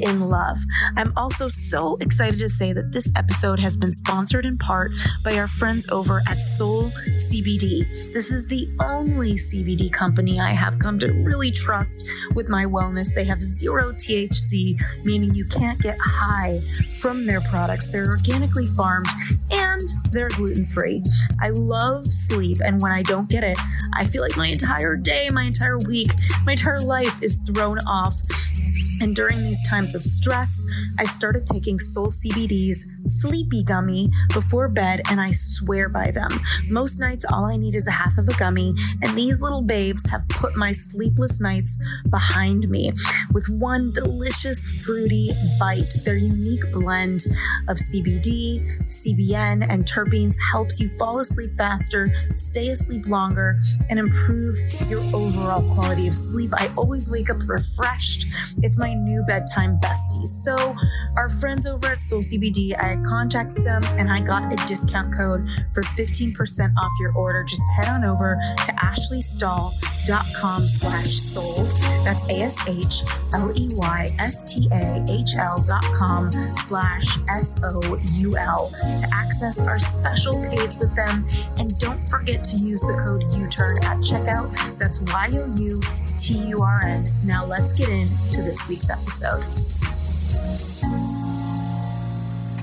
in love. I'm also so excited to say that this episode has been sponsored in part by our friends over at Soul CBD. This is the only CBD company I have come to really trust with my wellness. They have zero THC, meaning you can't get high from their products. They're organically farmed and they're gluten free. I love sleep, and when I don't get it, I feel like my entire day, my entire week, my entire life is thrown off. And during these times of stress, I started taking Soul CBD's Sleepy Gummy before bed, and I swear by them. Most nights, all I need is a half of a gummy, and these little babes have put my sleepless nights behind me with one delicious fruity bite. Their unique blend of CBD, CBN, and terpenes helps you fall asleep faster, stay asleep longer, and improve your overall quality of sleep. I always wake up refreshed. It's my new bedtime bestie. So, our friends over at Soul CBD, I contacted them and I got a discount code for 15% off your order. Just head on over to ashleystahl.com slash soul. That's A-S-H-L-E-Y-S-T-A-H-L dot com slash S-O-U-L to access our special page with them. And don't forget to use the code U-TURN at checkout. That's Y-O-U-T-U-R-N. Now let's get into this week's episode.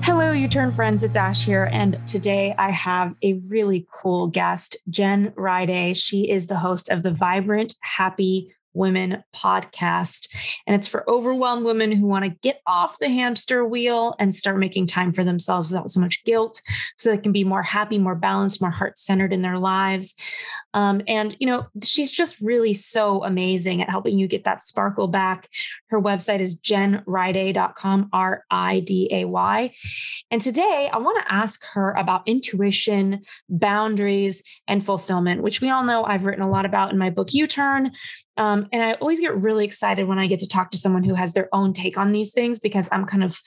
Hello, U Turn friends. It's Ash here. And today I have a really cool guest, Jen Riday. She is the host of the Vibrant Happy Women podcast. And it's for overwhelmed women who want to get off the hamster wheel and start making time for themselves without so much guilt so they can be more happy, more balanced, more heart centered in their lives. Um, and, you know, she's just really so amazing at helping you get that sparkle back. Her website is jenriday.com, R I D A Y. And today I want to ask her about intuition, boundaries, and fulfillment, which we all know I've written a lot about in my book, U Turn. Um, and I always get really excited when I get to talk to someone who has their own take on these things because I'm kind of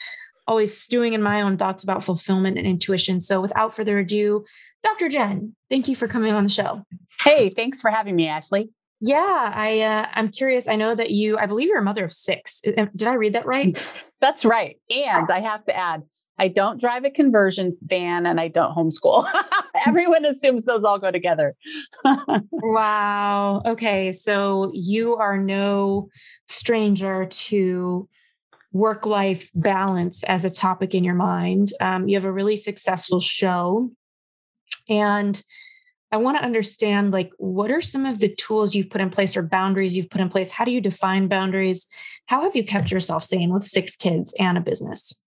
always stewing in my own thoughts about fulfillment and intuition. So without further ado, Dr. Jen, thank you for coming on the show. Hey, thanks for having me, Ashley. Yeah, I uh, I'm curious. I know that you, I believe you're a mother of six. Did I read that right? That's right. And I have to add, I don't drive a conversion van and I don't homeschool. Everyone assumes those all go together. wow. Okay. So you are no stranger to work life balance as a topic in your mind. Um, you have a really successful show. And I want to understand like what are some of the tools you've put in place or boundaries you've put in place? How do you define boundaries? How have you kept yourself sane with six kids and a business?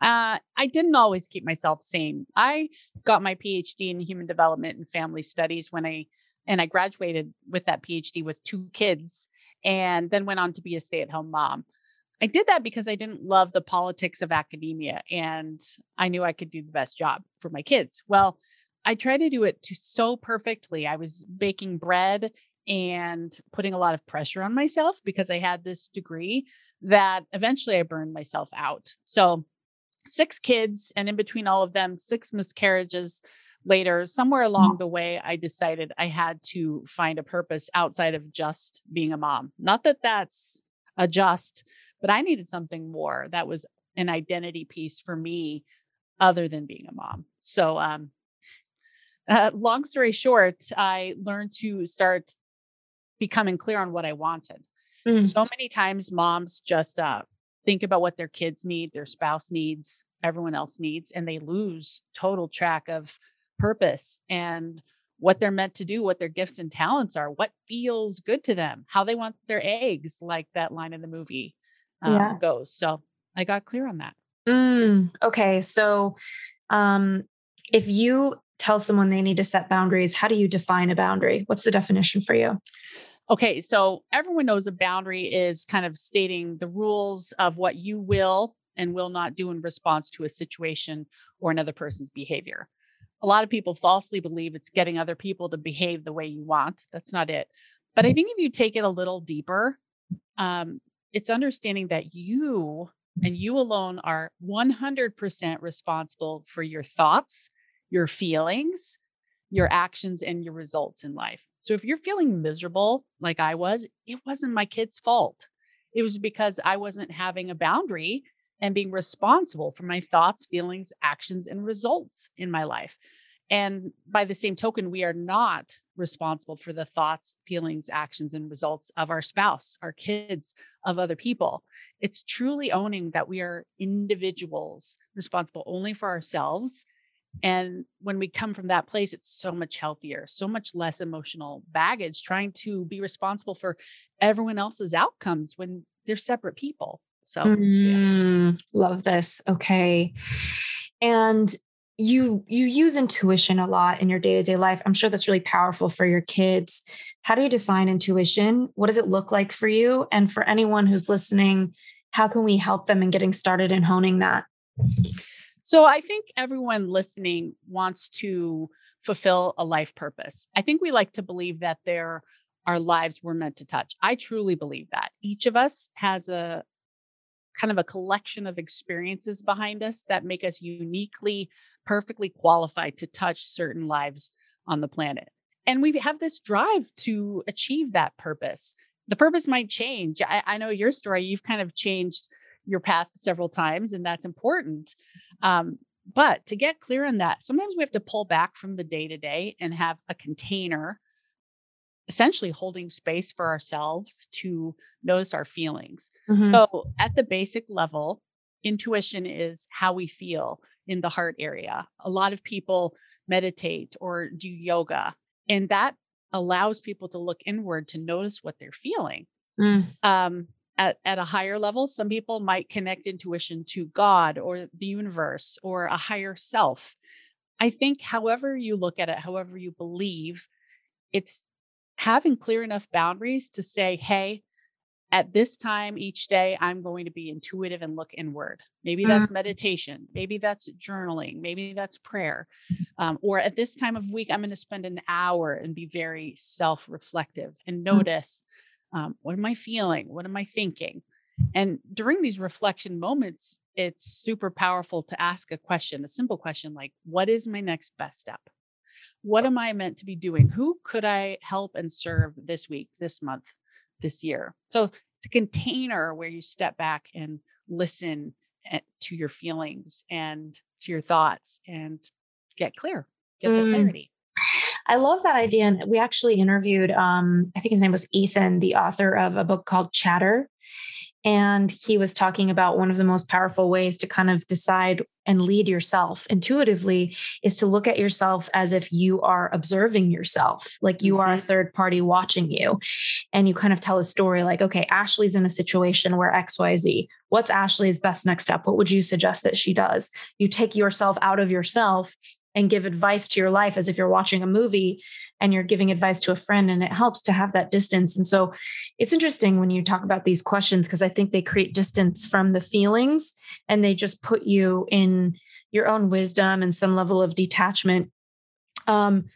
Uh, I didn't always keep myself sane. I got my PhD in human development and family studies when I and I graduated with that PhD with two kids and then went on to be a stay-at-home mom. I did that because I didn't love the politics of academia and I knew I could do the best job for my kids. Well, I tried to do it to so perfectly. I was baking bread and putting a lot of pressure on myself because I had this degree that eventually I burned myself out. So, six kids, and in between all of them, six miscarriages later, somewhere along the way, I decided I had to find a purpose outside of just being a mom. Not that that's a just, but I needed something more that was an identity piece for me other than being a mom. So, um, uh, long story short, I learned to start becoming clear on what I wanted. Mm. So many times, moms just uh, think about what their kids need, their spouse needs, everyone else needs, and they lose total track of purpose and what they're meant to do, what their gifts and talents are, what feels good to them, how they want their eggs, like that line in the movie um, yeah. goes. So I got clear on that. Mm, okay. So um, if you tell someone they need to set boundaries, how do you define a boundary? What's the definition for you? Okay, so everyone knows a boundary is kind of stating the rules of what you will and will not do in response to a situation or another person's behavior. A lot of people falsely believe it's getting other people to behave the way you want. That's not it. But I think if you take it a little deeper, um, it's understanding that you and you alone are 100% responsible for your thoughts, your feelings, your actions, and your results in life. So if you're feeling miserable like I was, it wasn't my kid's fault. It was because I wasn't having a boundary and being responsible for my thoughts, feelings, actions, and results in my life. And by the same token, we are not responsible for the thoughts, feelings, actions, and results of our spouse, our kids, of other people. It's truly owning that we are individuals responsible only for ourselves. And when we come from that place, it's so much healthier, so much less emotional baggage trying to be responsible for everyone else's outcomes when they're separate people. So, mm, yeah. love this. Okay. And you you use intuition a lot in your day-to-day life. I'm sure that's really powerful for your kids. How do you define intuition? What does it look like for you? And for anyone who's listening, how can we help them in getting started in honing that? So I think everyone listening wants to fulfill a life purpose. I think we like to believe that there our lives were meant to touch. I truly believe that. Each of us has a kind of a collection of experiences behind us that make us uniquely, perfectly qualified to touch certain lives on the planet. And we have this drive to achieve that purpose. The purpose might change. I, I know your story, you've kind of changed your path several times, and that's important. Um, but to get clear on that, sometimes we have to pull back from the day to day and have a container essentially holding space for ourselves to notice our feelings. Mm-hmm. So, at the basic level, intuition is how we feel in the heart area. A lot of people meditate or do yoga, and that allows people to look inward to notice what they're feeling. Mm. Um, at, at a higher level, some people might connect intuition to God or the universe or a higher self. I think, however you look at it, however you believe, it's having clear enough boundaries to say, hey, at this time each day, I'm going to be intuitive and look inward. Maybe that's mm-hmm. meditation. Maybe that's journaling. Maybe that's prayer. Um, or at this time of week, I'm going to spend an hour and be very self reflective and mm. notice um, what am I feeling? What am I thinking? And during these reflection moments, it's super powerful to ask a question, a simple question like, what is my next best step? what am I meant to be doing? Who could I help and serve this week, this month, this year? So it's a container where you step back and listen eh, to your feelings and to your thoughts and get clear, get mm. the clarity. I love that idea. And we actually interviewed, um, I think his name was Ethan, the author of a book called Chatter. And he was talking about one of the most powerful ways to kind of decide and lead yourself intuitively is to look at yourself as if you are observing yourself, like you are a mm-hmm. third party watching you. And you kind of tell a story like, okay, Ashley's in a situation where XYZ. What's Ashley's best next step? What would you suggest that she does? You take yourself out of yourself and give advice to your life as if you're watching a movie and you're giving advice to a friend and it helps to have that distance. And so it's interesting when you talk about these questions because i think they create distance from the feelings and they just put you in your own wisdom and some level of detachment. Um,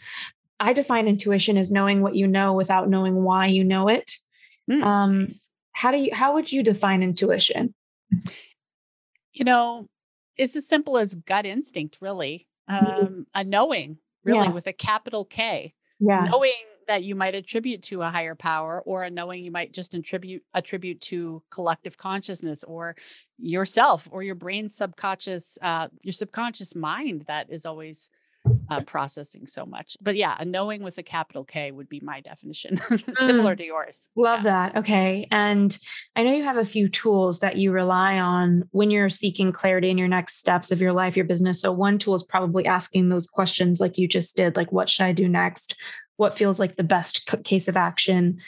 i define intuition as knowing what you know without knowing why you know it. Mm, um, how do you how would you define intuition? You know it's as simple as gut instinct really. Um, a knowing, really, yeah. with a capital K. Yeah. Knowing that you might attribute to a higher power or a knowing you might just attribute attribute to collective consciousness or yourself or your brain's subconscious uh, your subconscious mind that is always uh, processing so much. But yeah, a knowing with a capital K would be my definition, similar mm, to yours. Love yeah. that. Okay. And I know you have a few tools that you rely on when you're seeking clarity in your next steps of your life, your business. So, one tool is probably asking those questions like you just did like, what should I do next? What feels like the best case of action?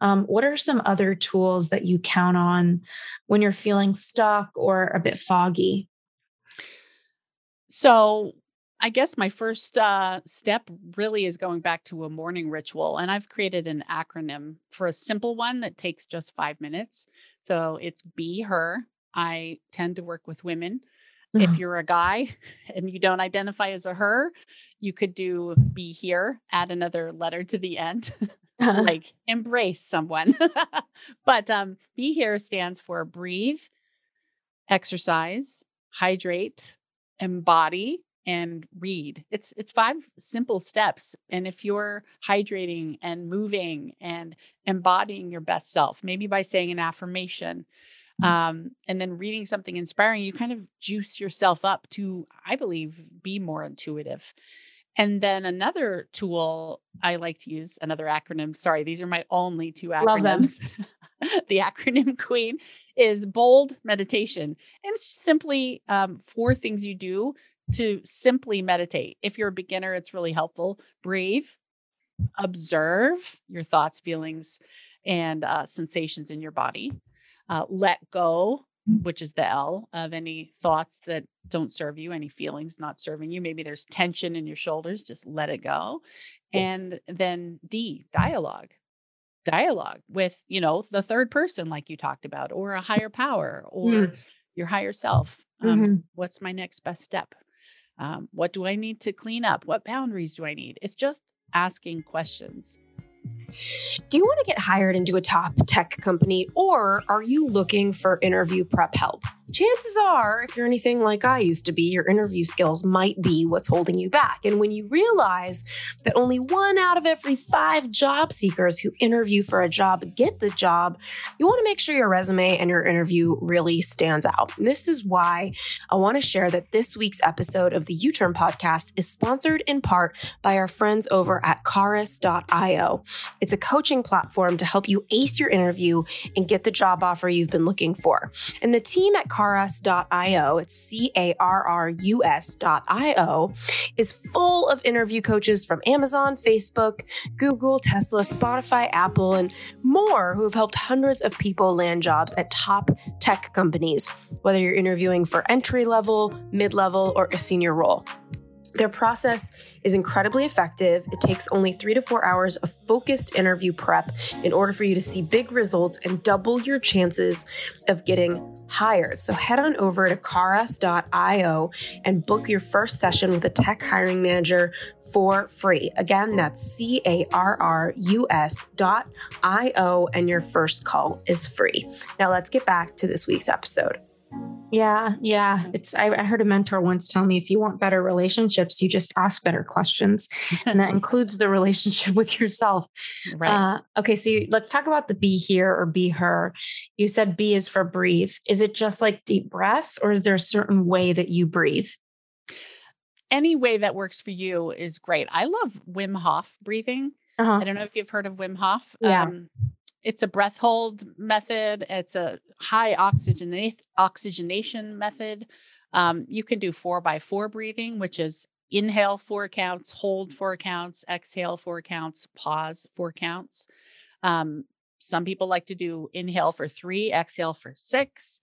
Um, what are some other tools that you count on when you're feeling stuck or a bit foggy? So, I guess my first uh, step really is going back to a morning ritual. And I've created an acronym for a simple one that takes just five minutes. So it's Be Her. I tend to work with women. If Uh-huh. you're a guy and you don't identify as a her, you could do Be Here, add another letter to the end. like embrace someone. but um, be here stands for breathe, exercise, hydrate, embody, and read. It's it's five simple steps. And if you're hydrating and moving and embodying your best self, maybe by saying an affirmation, um, and then reading something inspiring, you kind of juice yourself up to, I believe, be more intuitive. And then another tool I like to use, another acronym. Sorry, these are my only two Love them. acronyms. the acronym queen is bold meditation. And it's simply um, four things you do to simply meditate. If you're a beginner, it's really helpful. Breathe, observe your thoughts, feelings, and uh, sensations in your body. Uh, let go, which is the L of any thoughts that don't serve you, any feelings not serving you. Maybe there's tension in your shoulders, just let it go. And then D, dialogue. Dialogue with, you know, the third person, like you talked about, or a higher power or Mm. your higher self. Um, Mhm. What's my next best step? Um, what do I need to clean up? What boundaries do I need? It's just asking questions. Do you want to get hired into a top tech company or are you looking for interview prep help? Chances are, if you're anything like I used to be, your interview skills might be what's holding you back. And when you realize that only one out of every five job seekers who interview for a job get the job, you want to make sure your resume and your interview really stands out. And this is why I want to share that this week's episode of the U Turn podcast is sponsored in part by our friends over at Carrus.io. It's a coaching platform to help you ace your interview and get the job offer you've been looking for. And the team at Carrus.io, it's C A R R U S.io, is full of interview coaches from Amazon, Facebook, Google, Tesla, Spotify, Apple, and more who have helped hundreds of people land jobs at top tech companies, whether you're interviewing for entry level, mid level, or a senior role. Their process is incredibly effective. It takes only three to four hours of focused interview prep in order for you to see big results and double your chances of getting hired. So head on over to carrus.io and book your first session with a tech hiring manager for free. Again, that's C A R R U S dot I O, and your first call is free. Now let's get back to this week's episode. Yeah, yeah. It's I, I heard a mentor once tell me if you want better relationships, you just ask better questions, and that includes the relationship with yourself. Right. Uh, okay, so you, let's talk about the be here or be her. You said B is for breathe. Is it just like deep breaths, or is there a certain way that you breathe? Any way that works for you is great. I love Wim Hof breathing. Uh-huh. I don't know if you've heard of Wim Hof. Yeah. Um, it's a breath hold method. It's a high oxygenate oxygenation method. Um, you can do four by four breathing, which is inhale four counts, hold four counts, exhale four counts, pause four counts. Um, some people like to do inhale for three, exhale for six.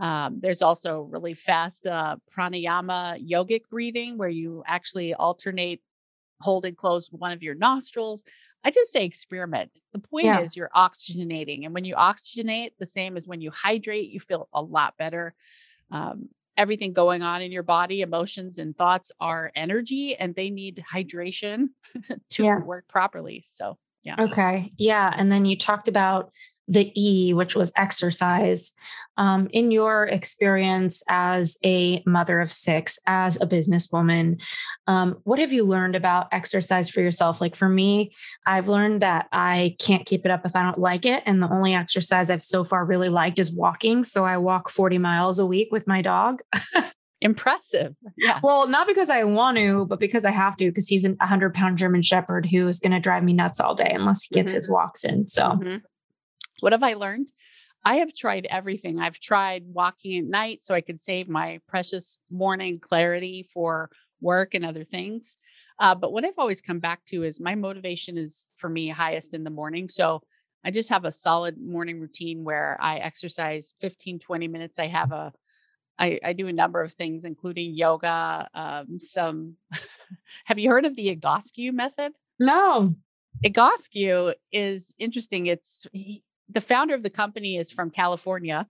Um, there's also really fast uh, pranayama yogic breathing where you actually alternate hold and close one of your nostrils. I just say experiment. The point Yeah. is you're oxygenating. And when you oxygenate, the same as when you hydrate, you feel a lot better. Um, everything going on in your body, emotions and thoughts are energy and they need hydration to Yeah. work properly. So, yeah. Okay. Yeah. And then you talked about the E, which was exercise. Um, in your experience as a mother of six, as a businesswoman, um, what have you learned about exercise for yourself? Like for me, I've learned that I can't keep it up if I don't like it. And the only exercise I've so far really liked is walking. So I walk 40 miles a week with my dog. Impressive. Yeah. Well, not because I want to, but because I have to, because he's a 100 pound German Shepherd who is going to drive me nuts all day unless he gets Mhm. his walks in. So, Mhm. What have I learned? I have tried everything. I've tried walking at night so I could save my precious morning clarity for work and other things. Uh, but what I've always come back to is my motivation is for me highest in the morning. So I just have a solid morning routine where I exercise 15, 20 minutes. I have a I, I do a number of things, including yoga. Um, some, have you heard of the Egoscue method? No. Egoscue is interesting. It's he, the founder of the company is from California,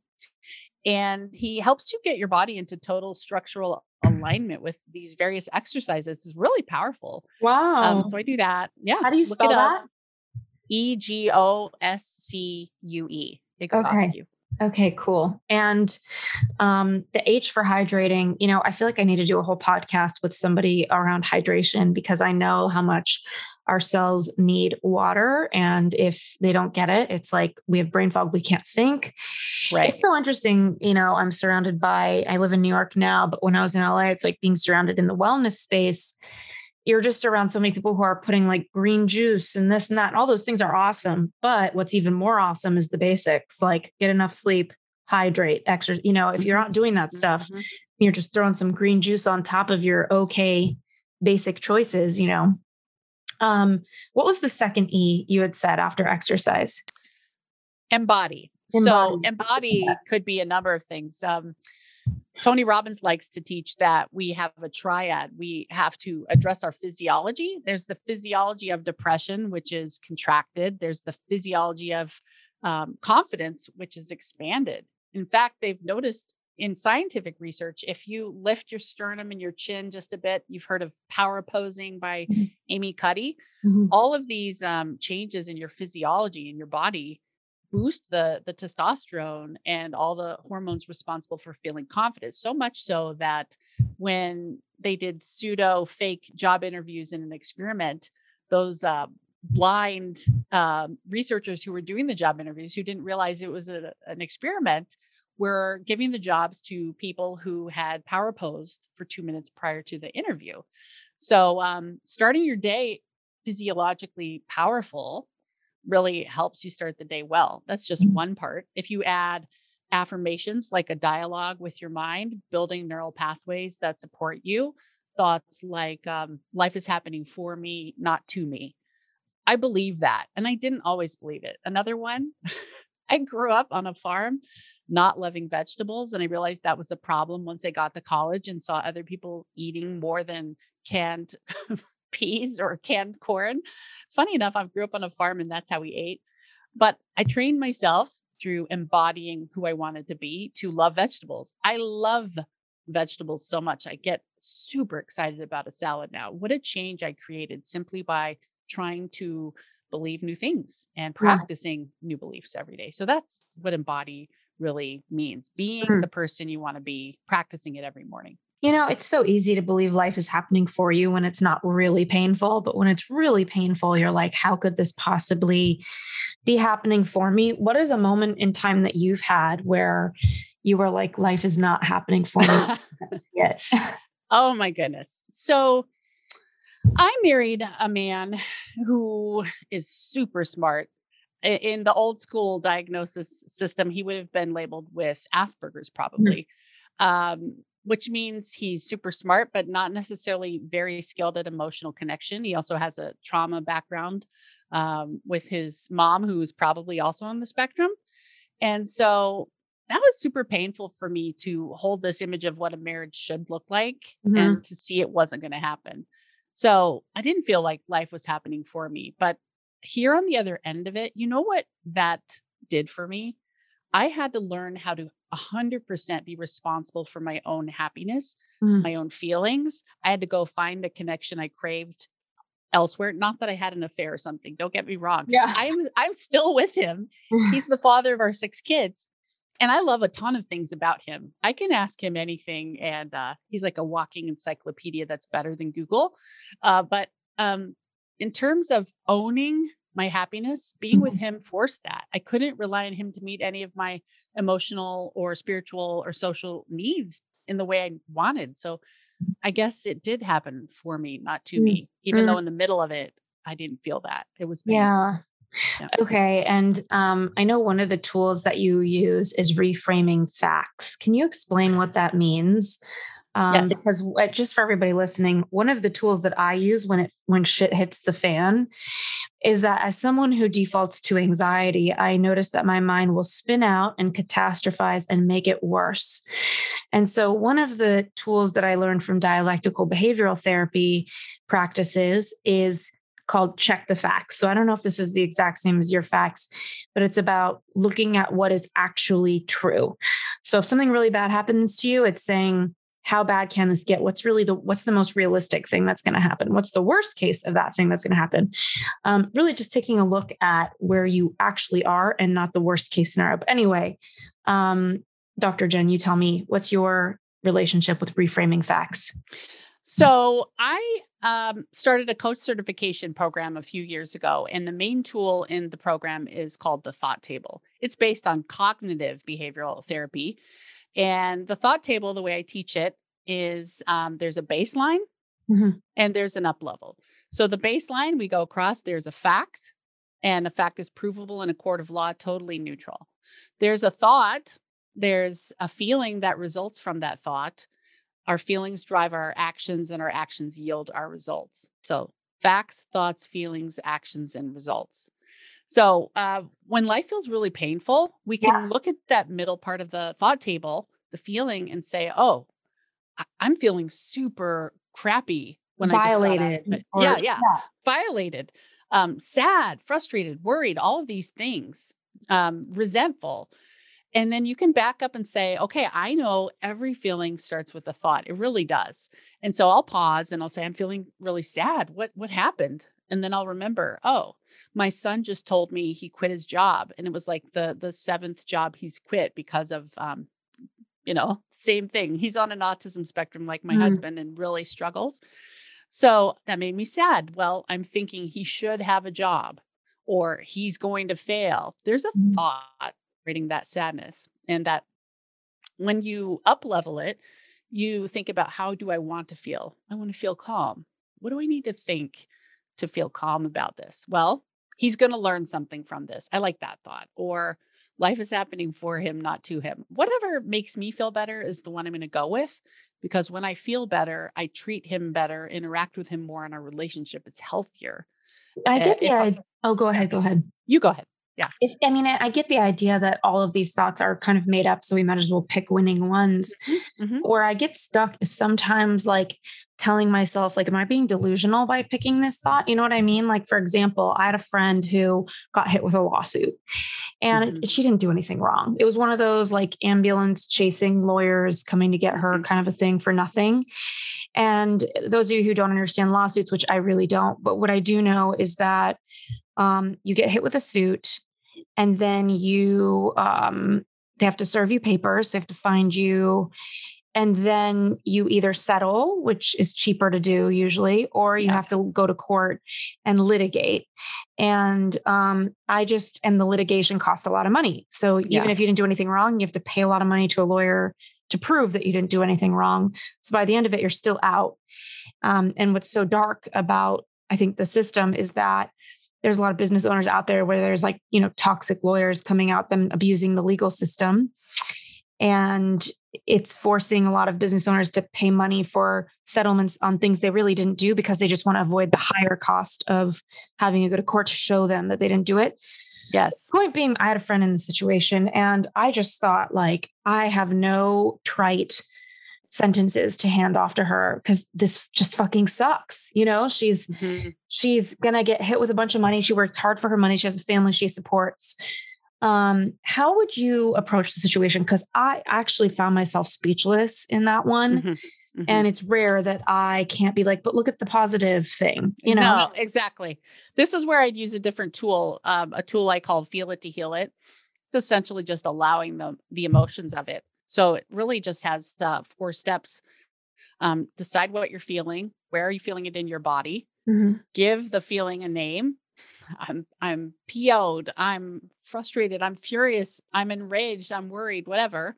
and he helps you get your body into total structural alignment with these various exercises. It's really powerful. Wow. Um, so I do that. Yeah. How do you spell that? E G O S C U E. Okay. Okay, cool. And um, the H for hydrating, you know, I feel like I need to do a whole podcast with somebody around hydration because I know how much our cells need water. And if they don't get it, it's like we have brain fog, we can't think. Right. It's so interesting. You know, I'm surrounded by, I live in New York now, but when I was in LA, it's like being surrounded in the wellness space. You're just around so many people who are putting like green juice and this and that. And all those things are awesome. But what's even more awesome is the basics like get enough sleep, hydrate, exercise. You know, if you're not doing that stuff, mm-hmm. you're just throwing some green juice on top of your okay basic choices, you know, um, what was the second E you had said after exercise? Embody. embody. So embody could be a number of things. Um, Tony Robbins likes to teach that we have a triad. We have to address our physiology. There's the physiology of depression, which is contracted. There's the physiology of um, confidence, which is expanded. In fact, they've noticed in scientific research, if you lift your sternum and your chin just a bit, you've heard of power posing by mm-hmm. Amy Cuddy. Mm-hmm. All of these um, changes in your physiology in your body boost the the testosterone and all the hormones responsible for feeling confident. So much so that when they did pseudo fake job interviews in an experiment, those uh, blind uh, researchers who were doing the job interviews who didn't realize it was a, an experiment we're giving the jobs to people who had power posed for two minutes prior to the interview. So, um, starting your day physiologically powerful really helps you start the day well. That's just mm-hmm. one part. If you add affirmations like a dialogue with your mind, building neural pathways that support you, thoughts like um, life is happening for me, not to me. I believe that. And I didn't always believe it. Another one I grew up on a farm not loving vegetables. And I realized that was a problem once I got to college and saw other people eating more than canned peas or canned corn. Funny enough, I grew up on a farm and that's how we ate. But I trained myself through embodying who I wanted to be to love vegetables. I love vegetables so much. I get super excited about a salad now. What a change I created simply by trying to believe new things and practicing yeah. new beliefs every day. So that's what embody really means being mm. the person you want to be, practicing it every morning. You know, it's so easy to believe life is happening for you when it's not really painful. But when it's really painful, you're like, how could this possibly be happening for me? What is a moment in time that you've had where you were like, life is not happening for me yet? oh my goodness. So I married a man who is super smart. In the old school diagnosis system, he would have been labeled with Asperger's, mm-hmm. probably, mm-hmm. um, which means he's super smart, but not necessarily very skilled at emotional connection. He also has a trauma background um, with his mom, who is probably also on the spectrum. And so that was super painful for me to hold this image of what a marriage should look like mm-hmm. and to see it wasn't going to happen. So I didn't feel like life was happening for me. But here on the other end of it, you know what that did for me? I had to learn how to 100% be responsible for my own happiness, mm. my own feelings. I had to go find the connection I craved elsewhere. Not that I had an affair or something. Don't get me wrong. Yeah. I'm I'm still with him. He's the father of our six kids and I love a ton of things about him. I can ask him anything, and uh, he's like a walking encyclopedia that's better than Google. Uh, but um, in terms of owning my happiness, being with mm-hmm. him forced that. I couldn't rely on him to meet any of my emotional or spiritual or social needs in the way I wanted. So I guess it did happen for me, not to mm-hmm. me, even though in the middle of it, I didn't feel that. It was. Yeah. Yeah. Okay. And um, I know one of the tools that you use is reframing facts. Can you explain what that means? Um, yes. Because uh, just for everybody listening, one of the tools that I use when it when shit hits the fan is that as someone who defaults to anxiety, I notice that my mind will spin out and catastrophize and make it worse. And so, one of the tools that I learned from dialectical behavioral therapy practices is called check the facts. So, I don't know if this is the exact same as your facts, but it's about looking at what is actually true. So, if something really bad happens to you, it's saying, how bad can this get? What's really the what's the most realistic thing that's going to happen? What's the worst case of that thing that's going to happen? Um, really just taking a look at where you actually are and not the worst case scenario. But anyway um, dr jen you tell me what's your relationship with reframing facts? So i um, started a coach certification program a few years ago and the main tool in the program is called the thought table. It's based on cognitive behavioral therapy and the thought table, the way I teach it, is um, there's a baseline mm-hmm. and there's an up level. So the baseline, we go across, there's a fact, and the fact is provable in a court of law, totally neutral. There's a thought, there's a feeling that results from that thought. Our feelings drive our actions, and our actions yield our results. So facts, thoughts, feelings, actions, and results. So uh, when life feels really painful, we can yeah. look at that middle part of the thought table, the feeling, and say, "Oh, I- am feeling super crappy when violated. I just or, yeah, yeah, yeah, violated, um, sad, frustrated, worried, all of these things, um, resentful." And then you can back up and say, okay, I know every feeling starts with a thought. It really does. And so I'll pause and I'll say, I'm feeling really sad. What what happened? And then I'll remember, oh, my son just told me he quit his job and it was like the the seventh job he's quit because of um you know same thing he's on an autism spectrum like my mm. husband and really struggles so that made me sad well i'm thinking he should have a job or he's going to fail there's a mm. thought creating that sadness and that when you up level it you think about how do i want to feel i want to feel calm what do i need to think to feel calm about this? Well, he's going to learn something from this. I like that thought. Or life is happening for him, not to him. Whatever makes me feel better is the one I'm going to go with because when I feel better, I treat him better, interact with him more, and our relationship It's healthier. I get the idea. Oh, go ahead. Go ahead. You go ahead. Yeah. If I mean, I get the idea that all of these thoughts are kind of made up, so we might as well pick winning ones. Mm-hmm. mm-hmm. Or I get stuck is sometimes like telling myself, like, am I being delusional by picking this thought? You know what I mean? Like, for example, I had a friend who got hit with a lawsuit and mm-hmm. she didn't do anything wrong. It was one of those like ambulance chasing lawyers coming to get her mm-hmm. kind of a thing for nothing. And those of you who don't understand lawsuits, which I really don't, but what I do know is that um, you get hit with a suit and then you um, they have to serve you papers they have to find you and then you either settle which is cheaper to do usually or you yeah. have to go to court and litigate. And um, i just and the litigation costs a lot of money. So even yeah. if you didn't do anything wrong you have to pay a lot of money to a lawyer to prove that you didn't do anything wrong. So by the end of it you're still out. Um, and what's so dark about i think the system is that there's a lot of business owners out there where there's like you know toxic lawyers coming out them abusing the legal system. And it's forcing a lot of business owners to pay money for settlements on things they really didn't do because they just want to avoid the higher cost of having to go to court to show them that they didn't do it yes point being i had a friend in the situation and i just thought like i have no trite sentences to hand off to her because this just fucking sucks. You know, she's mm-hmm. she's gonna get hit with a bunch of money. She works hard for her money. She has a family she supports. Um, how would you approach the situation? Because I actually found myself speechless in that one. Mm-hmm. Mm-hmm. And it's rare that I can't be like, but look at the positive thing, you know? No, exactly. This is where I'd use a different tool, um, a tool I call Feel It to Heal It. It's essentially just allowing the the emotions of it. So it really just has uh, four steps. Um, decide what you're feeling. Where are you feeling it in your body? Mm-hmm. Give the feeling a name. I'm I'm PO'd. I'm frustrated. I'm furious. I'm enraged. I'm worried. Whatever.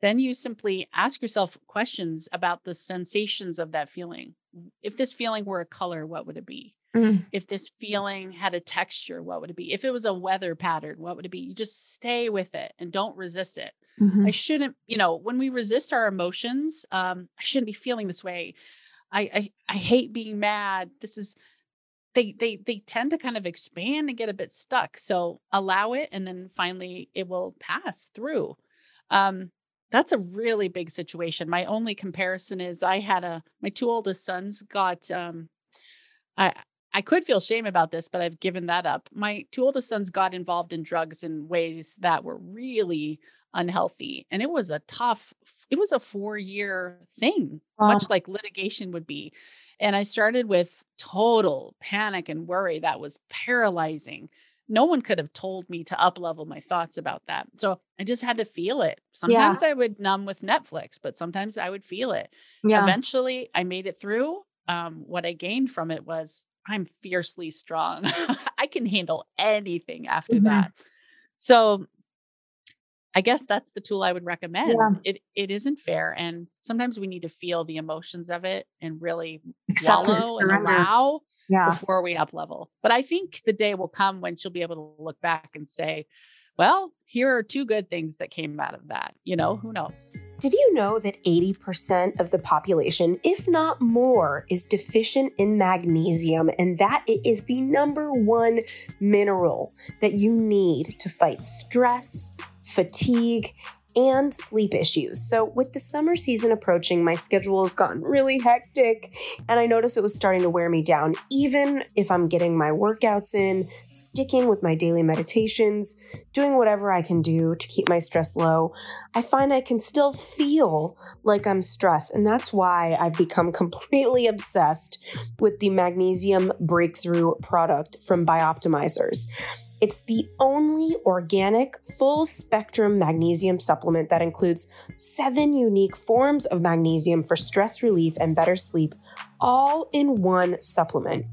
Then you simply ask yourself questions about the sensations of that feeling. If this feeling were a color, what would it be? Mm. If this feeling had a texture, what would it be? If it was a weather pattern, what would it be? You just stay with it and don't resist it. Mm-hmm. I shouldn't, you know, when we resist our emotions, um, I shouldn't be feeling this way. I, I I hate being mad. This is they they they tend to kind of expand and get a bit stuck. So allow it and then finally it will pass through. Um that's a really big situation. My only comparison is I had a my two oldest sons got um I I could feel shame about this, but I've given that up. My two oldest sons got involved in drugs in ways that were really unhealthy. And it was a tough, it was a four year thing, wow. much like litigation would be. And I started with total panic and worry that was paralyzing. No one could have told me to up level my thoughts about that. So I just had to feel it. Sometimes yeah. I would numb with Netflix, but sometimes I would feel it. Yeah. Eventually I made it through. Um, what I gained from it was I'm fiercely strong. I can handle anything after mm-hmm. that. So I guess that's the tool I would recommend. Yeah. It it isn't fair, and sometimes we need to feel the emotions of it and really swallow and allow yeah. before we up level. But I think the day will come when she'll be able to look back and say, well, here are two good things that came out of that. You know, who knows? Did you know that 80% of the population, if not more, is deficient in magnesium, and that it is the number one mineral that you need to fight stress, fatigue, and sleep issues. So, with the summer season approaching, my schedule has gotten really hectic, and I noticed it was starting to wear me down. Even if I'm getting my workouts in, sticking with my daily meditations, doing whatever I can do to keep my stress low, I find I can still feel like I'm stressed. And that's why I've become completely obsessed with the magnesium breakthrough product from Bioptimizers. It's the only organic, full spectrum magnesium supplement that includes seven unique forms of magnesium for stress relief and better sleep, all in one supplement.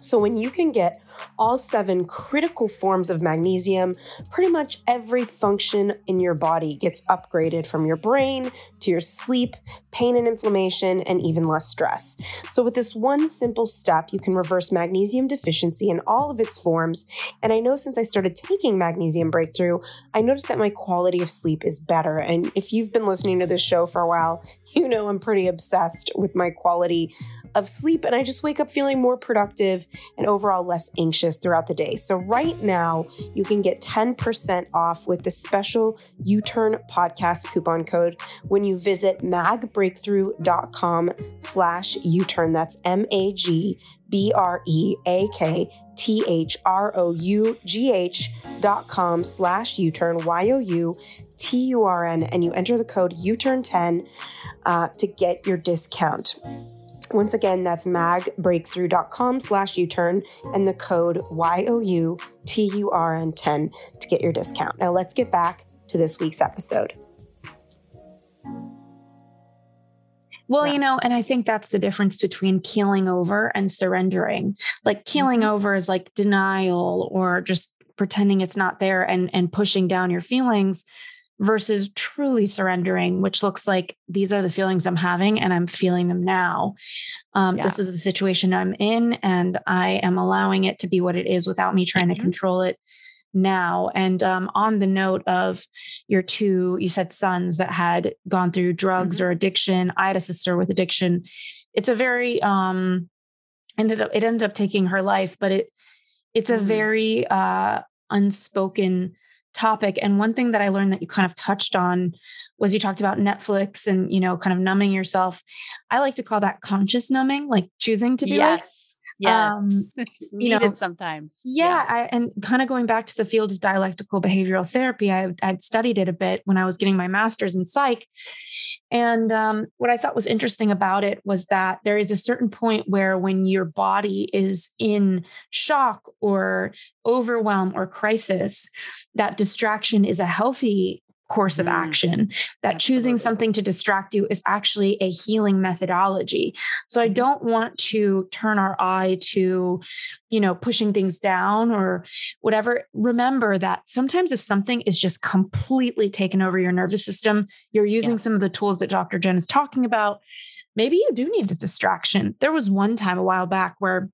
So, when you can get all seven critical forms of magnesium, pretty much every function in your body gets upgraded from your brain to your sleep, pain and inflammation, and even less stress. So, with this one simple step, you can reverse magnesium deficiency in all of its forms. And I know since I started taking Magnesium Breakthrough, I noticed that my quality of sleep is better. And if you've been listening to this show for a while, you know I'm pretty obsessed with my quality of sleep, and I just wake up feeling more productive and overall less anxious throughout the day. So, right now, you can get 10% off with the special U Turn podcast coupon code when you visit magbreakthrough.com slash U Turn. That's M A G B R E A K T H R O U G H dot com slash U Turn, Y O U T U R N, and you enter the code U Turn 10 uh, to get your discount. Once again, that's magbreakthrough.com slash U-turn and the code Y-O-U-T-U-R-N 10 to get your discount. Now let's get back to this week's episode. Well, you know, and I think that's the difference between keeling over and surrendering. Like keeling mm-hmm. over is like denial or just pretending it's not there and and pushing down your feelings versus truly surrendering, which looks like these are the feelings I'm having and I'm feeling them now. Um, yeah. This is the situation I'm in, and I am allowing it to be what it is without me trying mm-hmm. to control it now. And um, on the note of your two, you said sons that had gone through drugs mm-hmm. or addiction. I had a sister with addiction. It's a very um, ended up it ended up taking her life, but it it's mm-hmm. a very uh, unspoken topic. And one thing that I learned that you kind of touched on was you talked about Netflix and, you know, kind of numbing yourself. I like to call that conscious numbing, like choosing to do yes. It. Yes. Um, you know, sometimes. Yeah. yeah. I, and kind of going back to the field of dialectical behavioral therapy, I, I'd studied it a bit when I was getting my master's in psych. And um, what I thought was interesting about it was that there is a certain point where, when your body is in shock or overwhelm or crisis, that distraction is a healthy course of mm. action that Absolutely. choosing something to distract you is actually a healing methodology so i mm-hmm. don't want to turn our eye to you know pushing things down or whatever remember that sometimes if something is just completely taken over your nervous system you're using yeah. some of the tools that dr jen is talking about maybe you do need a distraction there was one time a while back where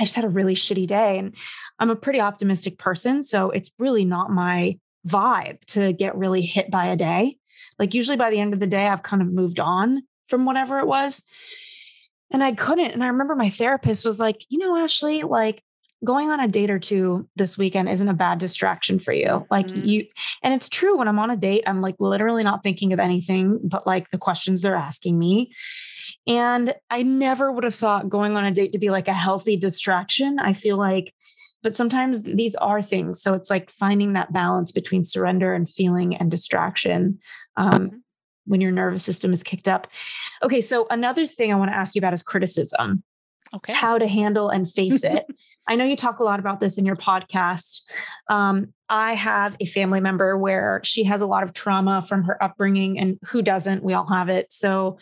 I just had a really shitty day. And I'm a pretty optimistic person. So it's really not my vibe to get really hit by a day. Like usually by the end of the day, I've kind of moved on from whatever it was. And I couldn't. And I remember my therapist was like, you know, Ashley, like going on a date or two this weekend isn't a bad distraction for you. Like Mhm. you, and it's true when I'm on a date, I'm like literally not thinking of anything but like the questions they're asking me. And I never would have thought going on a date to be like a healthy distraction. I feel like, but sometimes these are things. So it's like finding that balance between surrender and feeling and distraction um, Mhm. when your nervous system is kicked up. Okay. So another thing I want to ask you about is criticism Okay. how to handle and face it. I know you talk a lot about this in your podcast. Um, I have a family member where she has a lot of trauma from her upbringing, and who doesn't? We all have it. So,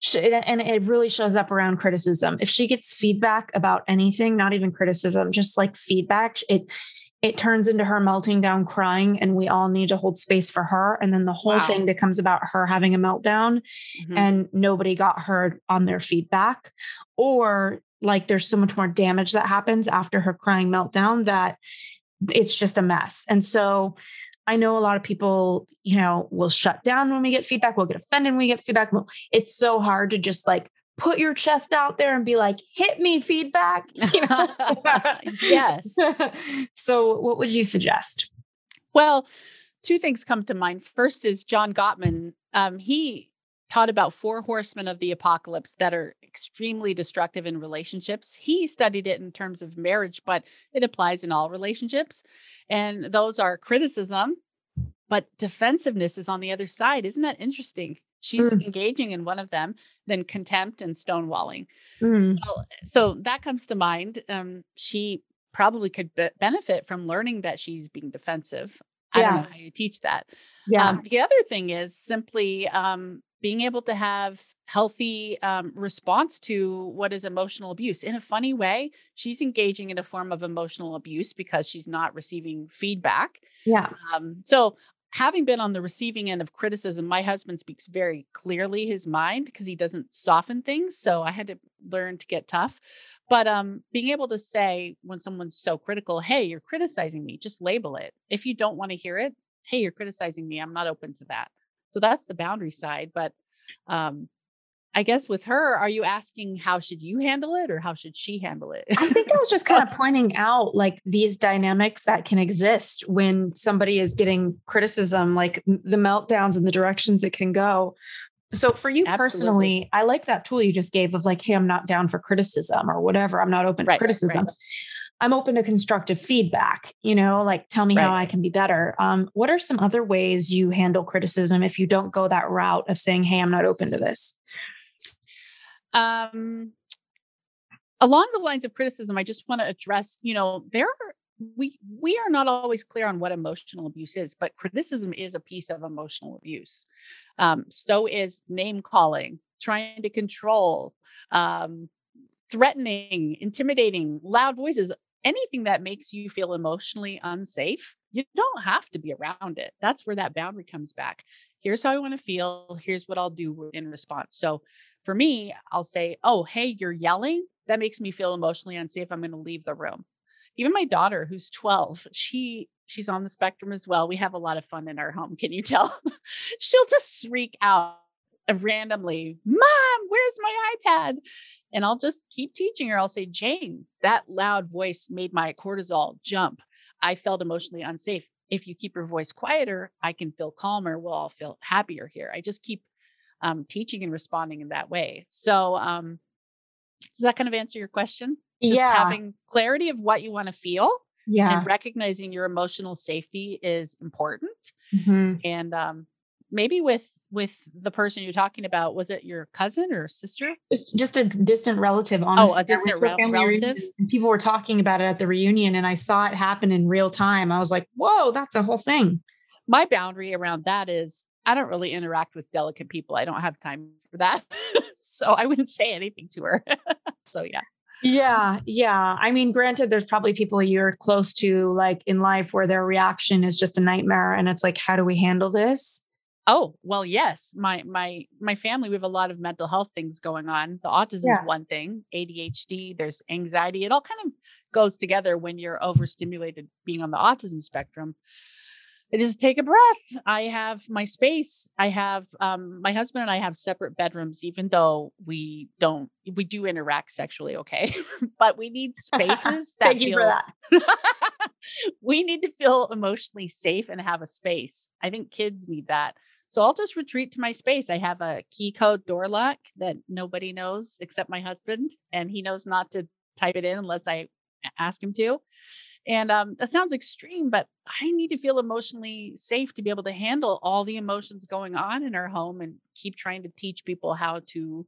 she, and it really shows up around criticism. If she gets feedback about anything, not even criticism, just like feedback, it it turns into her melting down crying and we all need to hold space for her and then the whole Wow. thing becomes about her having a meltdown Mhm. and nobody got heard on their feedback or like there's so much more damage that happens after her crying meltdown that it's just a mess and so i know a lot of people you know we'll shut down when we get feedback we'll get offended when we get feedback it's so hard to just like put your chest out there and be like hit me feedback you know? Yes. so what would you suggest Well, two things come to mind. First is John Gottman. Um, he taught about four horsemen of the apocalypse that are extremely destructive in relationships. He studied it in terms of marriage, but it applies in all relationships. And those are criticism, but defensiveness is on the other side. Isn't that interesting? She's Mm. engaging in one of them, then contempt and stonewalling. Mm, Well, so that comes to mind. Um, she probably could be- benefit from learning that she's being defensive. I Yeah. don't know how you teach that. yeah Um, the other thing is simply um, being able to have healthy um, response to what is emotional abuse. In a funny way, she's engaging in a form of emotional abuse because she's not receiving feedback. yeah Um, so, having been on the receiving end of criticism, my husband speaks very clearly his mind because he doesn't soften things. So, I had to learn to get tough. But um, being able to say when someone's so critical, hey, you're criticizing me, just label it. If you don't want to hear it, hey, you're criticizing me. I'm not open to that. So that's the boundary side. But um, I guess with her, are you asking how should you handle it or how should she handle it? I think I was just kind of pointing out like these dynamics that can exist when somebody is getting criticism, like the meltdowns and the directions it can go. So for you Absolutely. personally, I like that tool you just gave of like, hey, I'm not down for criticism or whatever. I'm not open Right, to criticism. right. I'm open to constructive feedback, you know, like tell me how I can be better. Um, what are some other ways you handle criticism if you don't go that route of saying, hey, I'm not open to this? Um along the lines of criticism i just want to address you know there are we we are not always clear on what emotional abuse is but criticism is a piece of emotional abuse. Um so is name calling trying to control um threatening intimidating loud voices anything that makes you feel emotionally unsafe you don't have to be around it. That's where that boundary comes back. Here's how i want to feel here's what i'll do in response. So for me, I'll say, Oh, hey, you're yelling. That makes me feel emotionally unsafe. I'm going to leave the room. Even my daughter, who's 12, she she's on the spectrum as well. We have a lot of fun in our home. Can you tell? She'll just shriek out randomly, Mom, where's my iPad? And I'll just keep teaching her. I'll say, Jane, that loud voice made my cortisol jump. I felt emotionally unsafe. If you keep your voice quieter, I can feel calmer. We'll all feel happier here. I just keep um, teaching and responding in that way. So, um, does that kind of answer your question? Just yeah. having clarity of what you want to feel yeah. and recognizing your emotional safety is important. Mhm. And um, maybe with with the person you're talking about, was it your cousin or sister? Just, just a distant relative, honestly. I went distant family relative? reunion people were talking about it at the reunion, and I saw it happen in real time. I was like, "Whoa, that's a whole thing." My boundary around that is I don't really interact with delicate people. I don't have time for that. so I wouldn't say anything to her. so yeah. Yeah, yeah. I mean, granted, there's probably people you're close to, like in life, where their reaction is just a nightmare, and it's like, how do we handle this? Oh, well, yes. My my my family, we have a lot of mental health things going on. The autism Yeah. is one thing, ADHD, there's anxiety. It all kind of goes together when you're overstimulated being on the autism spectrum. I just take a breath. I have my space. I have um, my husband and I have separate bedrooms, even though we don't we do interact sexually, okay? but we need spaces that Thank feel, you for that. we need to feel emotionally safe and have a space. I think kids need that. So I'll just retreat to my space. I have a key code door lock that nobody knows except my husband, and he knows not to type it in unless I ask him to. And um, that sounds extreme, but I need to feel emotionally safe to be able to handle all the emotions going on in our home and keep trying to teach people how to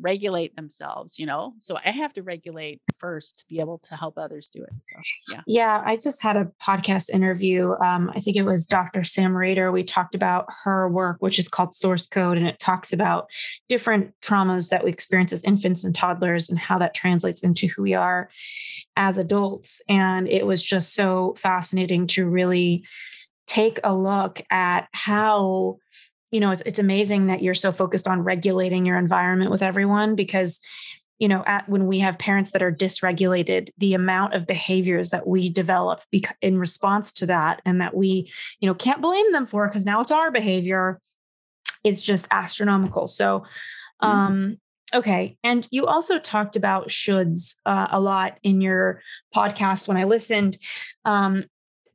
regulate themselves, you know? So I have to regulate first to be able to help others do it. So, yeah. Yeah. I just had a podcast interview. Um, I think it was Dr. Sam Rader. We talked about her work, which is called Source Code, and it talks about different traumas that we experience as infants and toddlers and how that translates into who we are as adults. And it was just so fascinating to really take a look at how you know it's, it's amazing that you're so focused on regulating your environment with everyone because you know at, when we have parents that are dysregulated the amount of behaviors that we develop bec- in response to that and that we you know can't blame them for because now it's our behavior is just astronomical. So um okay. And you also talked about shoulds uh, a lot in your podcast when i listened. Um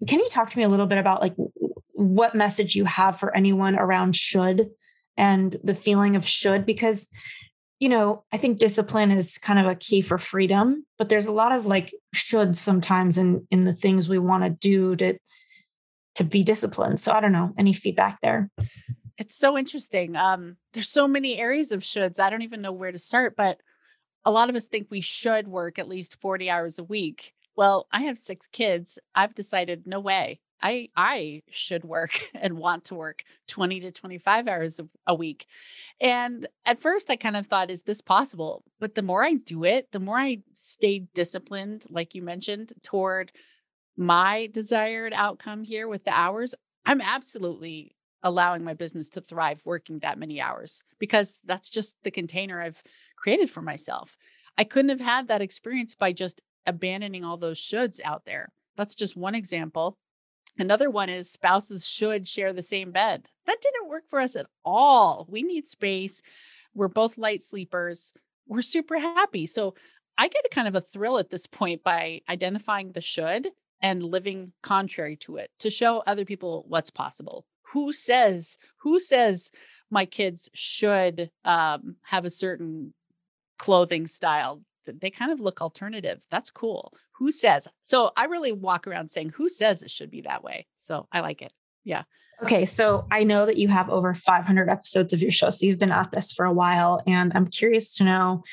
can you talk to me a little bit about like what message you have for anyone around should and the feeling of should because you know i think discipline is kind of a key for freedom but there's a lot of like should sometimes in in the things we want to do to to be disciplined. So i don't know. Any feedback there? It's so interesting. Um there's so many areas of shoulds. I don't even know where to start but a lot of us think we should work at least 40 hours a week. Well i have six kids. I've decided no way I I should work and want to work 20 to 25 hours a, a, week. And at first I kind of thought is this possible? But the more I do it, the more I stay disciplined like you mentioned toward my desired outcome here with the hours. I'm absolutely allowing my business to thrive working that many hours because that's just the container I've created for myself. I couldn't have had that experience by just abandoning all those shoulds out there. That's just one example. Another one is spouses should share the same bed. That didn't work for us at all. We need space. We're both light sleepers. We're super happy. So I get a kind of a thrill at this point by identifying the should and living contrary to it to show other people what's possible. Who says, who says my kids should um, have a certain clothing style? They kind of look alternative. That's cool who says? So I really walk around saying, who says it should be that way? So I like it. Yeah. Okay. So I know that you have over 500 episodes of your show. So you've been at this for a while. And I'm curious to know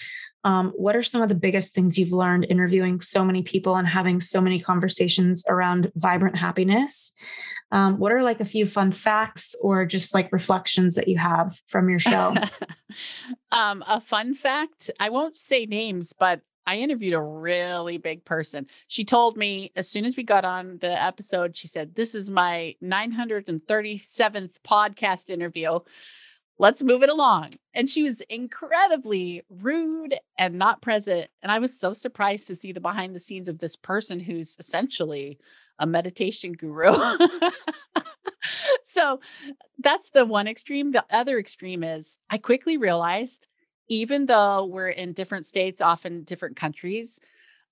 um, what are some of the biggest things you've learned interviewing so many people and having so many conversations around vibrant happiness? Um, what are like a few fun facts or just like reflections that you have from your show? um, a fun fact I won't say names, but I interviewed a really big person. She told me as soon as we got on the episode, she said, This is my 937th podcast interview. Let's move it along. And she was incredibly rude and not present. And I was so surprised to see the behind the scenes of this person who's essentially a meditation guru. so that's the one extreme. The other extreme is I quickly realized even though we're in different states, often different countries,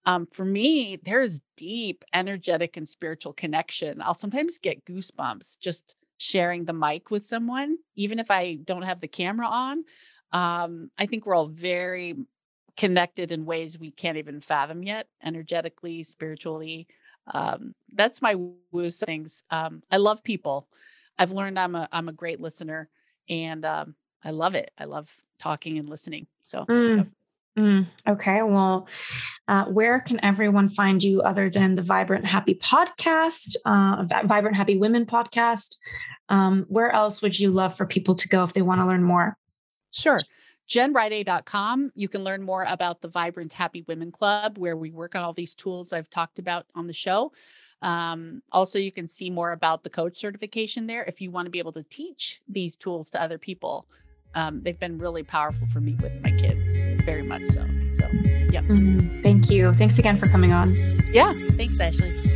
um, for me, there's deep energetic and spiritual connection. I'll sometimes get goosebumps just sharing the mic with someone, even if I don't have the camera on. Um, I think we're all very connected in ways we can't even fathom yet, energetically, spiritually. Um, that's my woo things. Um, I love people. I've learned I'm a I'm a great listener, and um, I love it. I love talking and listening. So, mm. Mm, okay. Well, uh, where can everyone find you other than the Vibrant Happy podcast, uh, Vibrant Happy Women podcast? Um, where else would you love for people to go if they want to learn more? Sure. JenRiday.com. You can learn more about the Vibrant Happy Women Club, where we work on all these tools I've talked about on the show. Um, also, you can see more about the coach certification there if you want to be able to teach these tools to other people um, they've been really powerful for me with my kids, very much so. So, yeah. Mm, thank you. Thanks again for coming on. Yeah. Thanks, Ashley.